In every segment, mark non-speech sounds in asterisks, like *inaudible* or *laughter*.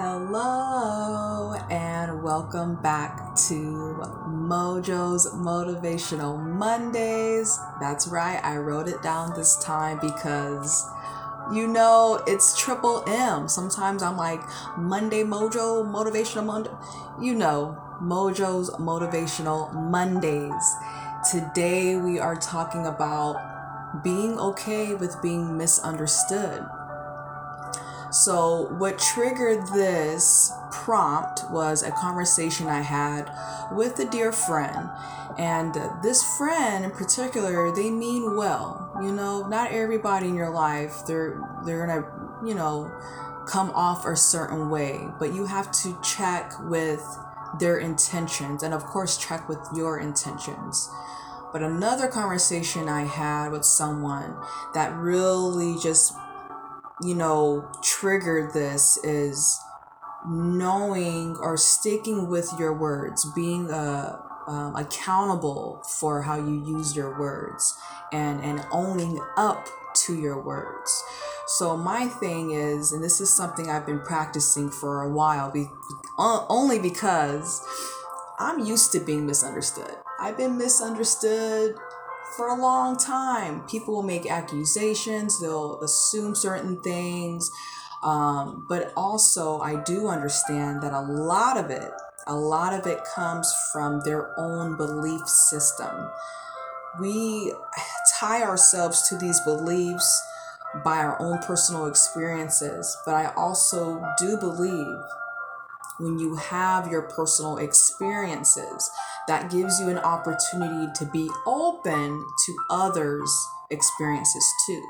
Hello, and welcome back to Mojo's Motivational Mondays. That's right, I wrote it down this time because you know it's triple M. Sometimes I'm like Monday Mojo Motivational Monday. You know, Mojo's Motivational Mondays. Today we are talking about being okay with being misunderstood. So, what triggered this prompt was a conversation I had with a dear friend. And this friend in particular, they mean well. You know, not everybody in your life, they're they're to, you know, come off a certain way, but you have to check with their intentions and of course check with your intentions. But another conversation I had with someone that really just you know, triggered this is knowing or sticking with your words, being uh, um, accountable for how you use your words, and and owning up to your words. So my thing is, and this is something I've been practicing for a while, be, uh, only because I'm used to being misunderstood. I've been misunderstood for a long time. People will make accusations, they'll assume certain things. Um, but also, I do understand that a lot of it, a lot of it comes from their own belief system. We tie ourselves to these beliefs by our own personal experiences, but I also do believe when you have your personal experiences that gives you an opportunity to be open to others' experiences too.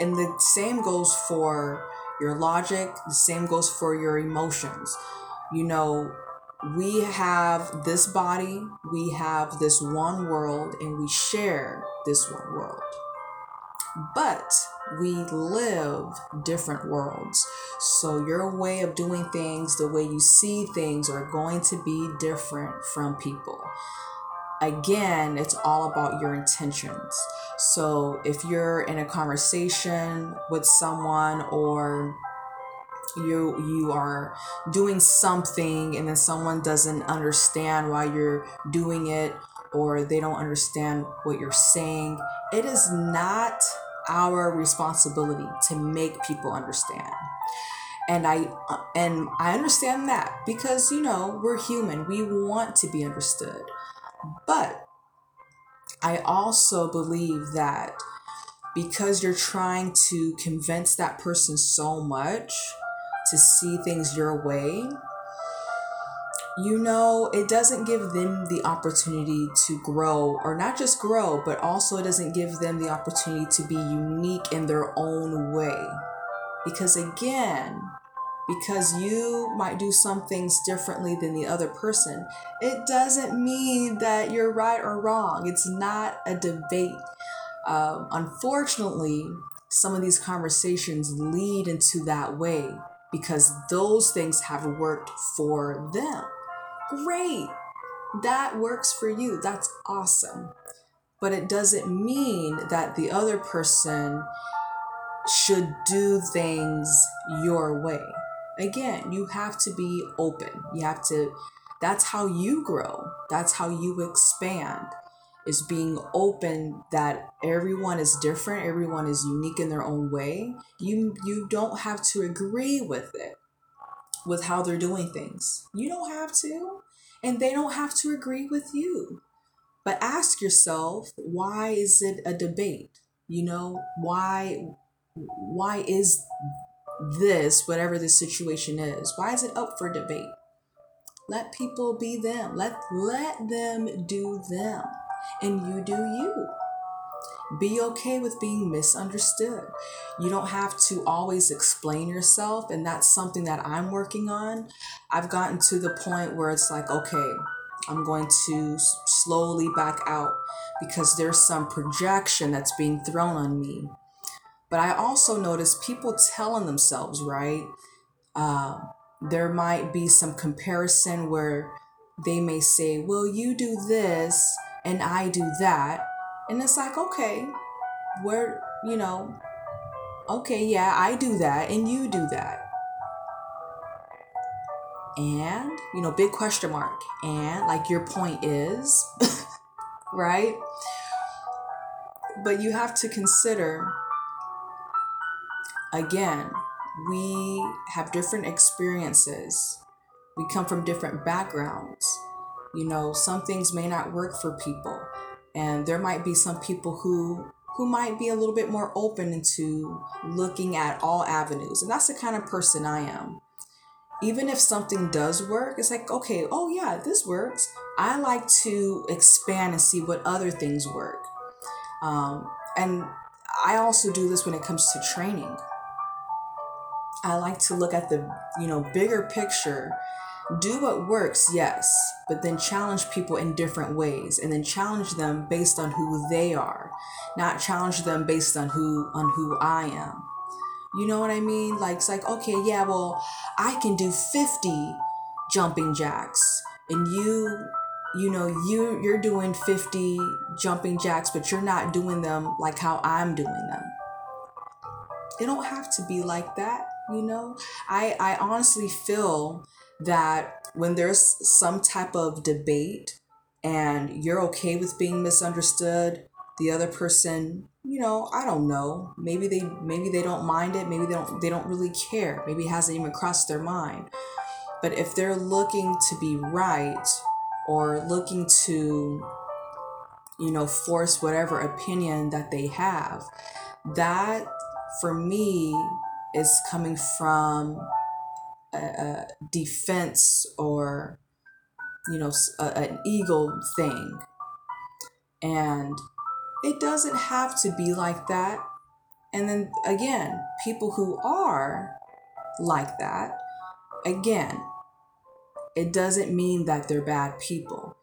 And the same goes for your logic, the same goes for your emotions. You know, we have this body, we have this one world, and we share this one world. But we live different worlds. So your way of doing things, the way you see things, are going to be different from people. Again, it's all about your intentions. So if you're in a conversation with someone or you you are doing something and then someone doesn't understand why you're doing it or they don't understand what you're saying it is not our responsibility to make people understand. And i and i understand that because you know we're human. We want to be understood. But i also believe that because you're trying to convince that person so much to see things your way you know, it doesn't give them the opportunity to grow, or not just grow, but also it doesn't give them the opportunity to be unique in their own way. Because again, because you might do some things differently than the other person, it doesn't mean that you're right or wrong. It's not a debate. Um, unfortunately, some of these conversations lead into that way because those things have worked for them. Great. That works for you. That's awesome. But it doesn't mean that the other person should do things your way. Again, you have to be open. You have to, that's how you grow. That's how you expand is being open that everyone is different everyone is unique in their own way you you don't have to agree with it with how they're doing things. You don't have to, and they don't have to agree with you. But ask yourself, why is it a debate? You know, why why is this whatever the situation is? Why is it up for debate? Let people be them. Let let them do them and you do you. Be okay with being misunderstood. You don't have to always explain yourself, and that's something that I'm working on. I've gotten to the point where it's like, okay, I'm going to slowly back out because there's some projection that's being thrown on me. But I also notice people telling themselves, right? Uh, there might be some comparison where they may say, well, you do this and I do that. And it's like, okay, where, you know, okay, yeah, I do that and you do that. and you know big question mark. And like your point is *laughs* right? But you have to consider again we have different experiences. We come from different backgrounds. You know some things may not work for people and there might be some people who who might be a little bit more open into looking at all avenues and that's the kind of person i am even if something does work, it's like, okay, oh yeah, this works. I like to expand and see what other things work. Um, and I also do this when it comes to training. I like to look at the, you know, bigger picture. Do what works, yes, but then challenge people in different ways and then challenge them based on who they are, not challenge them based on who on who I am. You know what I mean? Like it's like, okay, yeah, well, I can do 50 jumping jacks and you you know you you're doing 50 jumping jacks but you're not doing them like how I'm doing them. It don't have to be like that, you know? I I honestly feel that when there's some type of debate and you're okay with being misunderstood, the other person you know i don't know. Maybe they maybe they don't mind it. Maybe they don't they don't really care. Maybe it hasn't even crossed their mind. But if they're looking to be right or looking to you know force whatever opinion that they have that for me is coming from a, defense or you know a, an ego thing and it doesn't have to be like that. And then again, people who are like that, again, it doesn't mean that they're bad people.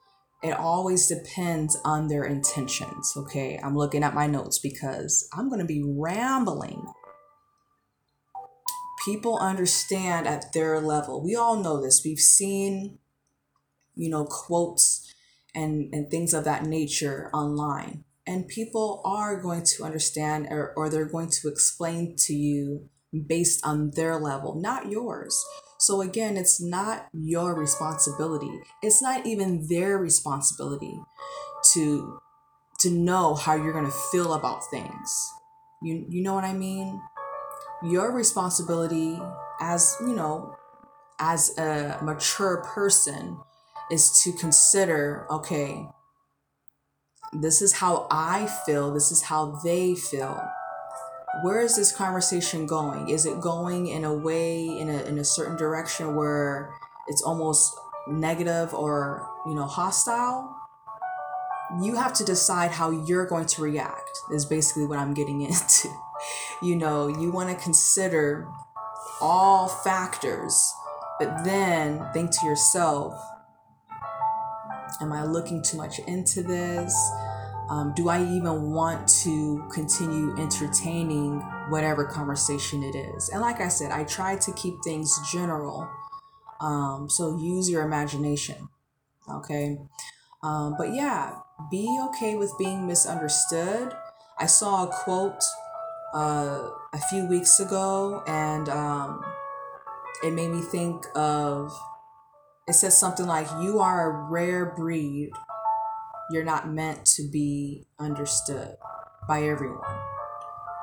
It always depends on their intentions, okay? I'm looking at my notes because I'm going to be rambling. People understand at their level. We all know this. We've seen, you know, quotes and, and things of that nature online and people are going to understand or, or they're going to explain to you based on their level, not yours. So again, it's not your responsibility. It's not even their responsibility to to know how you're going to feel about things. You you know what I mean? Your responsibility as, you know, as a mature person is to consider, okay, this is how I feel. This is how they feel. Where is this conversation going? Is it going in a way, in a, in a certain direction where it's almost negative or, you know, hostile? You have to decide how you're going to react, is basically what I'm getting *laughs* into. You know, you want to consider all factors, but then think to yourself, Am I looking too much into this? Um, do I even want to continue entertaining whatever conversation it is? And like I said, I try to keep things general. Um, so use your imagination. Okay. Um, but yeah, be okay with being misunderstood. I saw a quote uh, a few weeks ago and um, it made me think of it says something like, You are a rare breed you're not meant to be understood by everyone.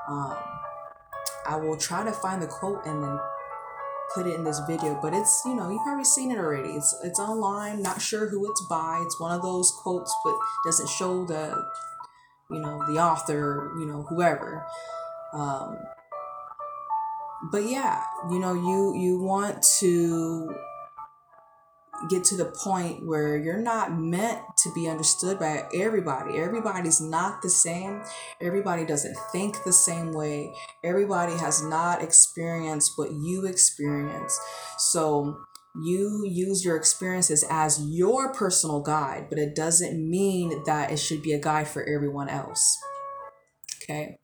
Um, I will try to find the quote and then put it in this video, but it's you know you've probably seen it already. It's it's online. Not sure who it's by. It's one of those quotes, but doesn't show the you know the author. You know whoever. Um, but yeah, you know you you want to get to the point where you're not meant to be understood by everybody. Everybody's not the same. Everybody doesn't think the same way. Everybody has not experienced what you experience. So you use your experiences as your personal guide, but it doesn't mean that it should be a guide for everyone else. Okay.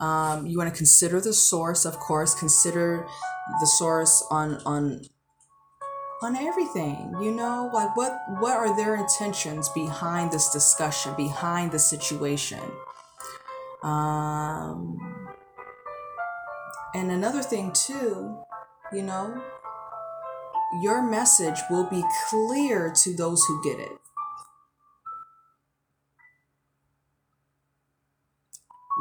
Um, you want to consider the source, of course. Consider the source on on on everything you know like what what are their intentions behind this discussion behind the situation um and another thing too you know your message will be clear to those who get it.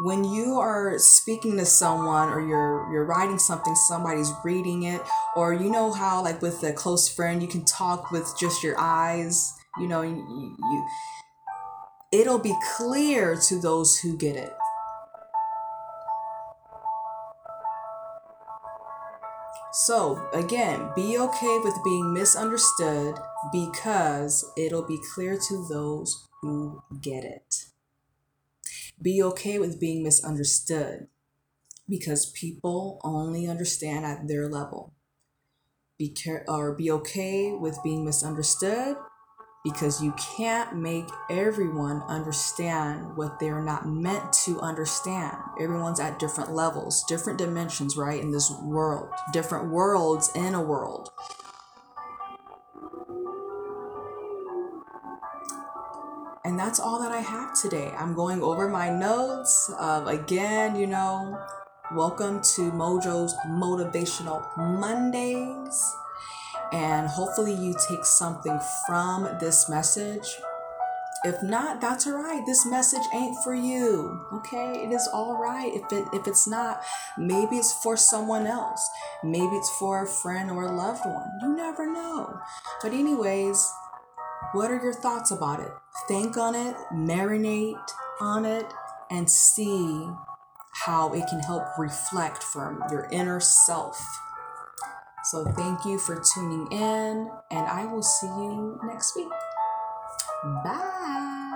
When you are speaking to someone or you're you're writing something somebody's reading it or you know how like with a close friend you can talk with just your eyes you know you, you it'll be clear to those who get it So, again, be okay with being misunderstood because it'll be clear to those who get it. Be okay with being misunderstood because people only understand at their level. Be care- or be okay with being misunderstood because you can't make everyone understand what they're not meant to understand. Everyone's at different levels, different dimensions, right, in this world, different worlds in a world. And that's all that I have today. I'm going over my notes. Again, you know, welcome to Mojo's Motivational Mondays. And hopefully, you take something from this message. If not, that's all right. This message ain't for you. Okay, it is all right. If it if it's not, maybe it's for someone else. Maybe it's for a friend or a loved one. You never know. But anyways, what are your thoughts about it? Think on it, marinate on it, and see how it can help reflect from your inner self. So, thank you for tuning in, and I will see you next week. Bye.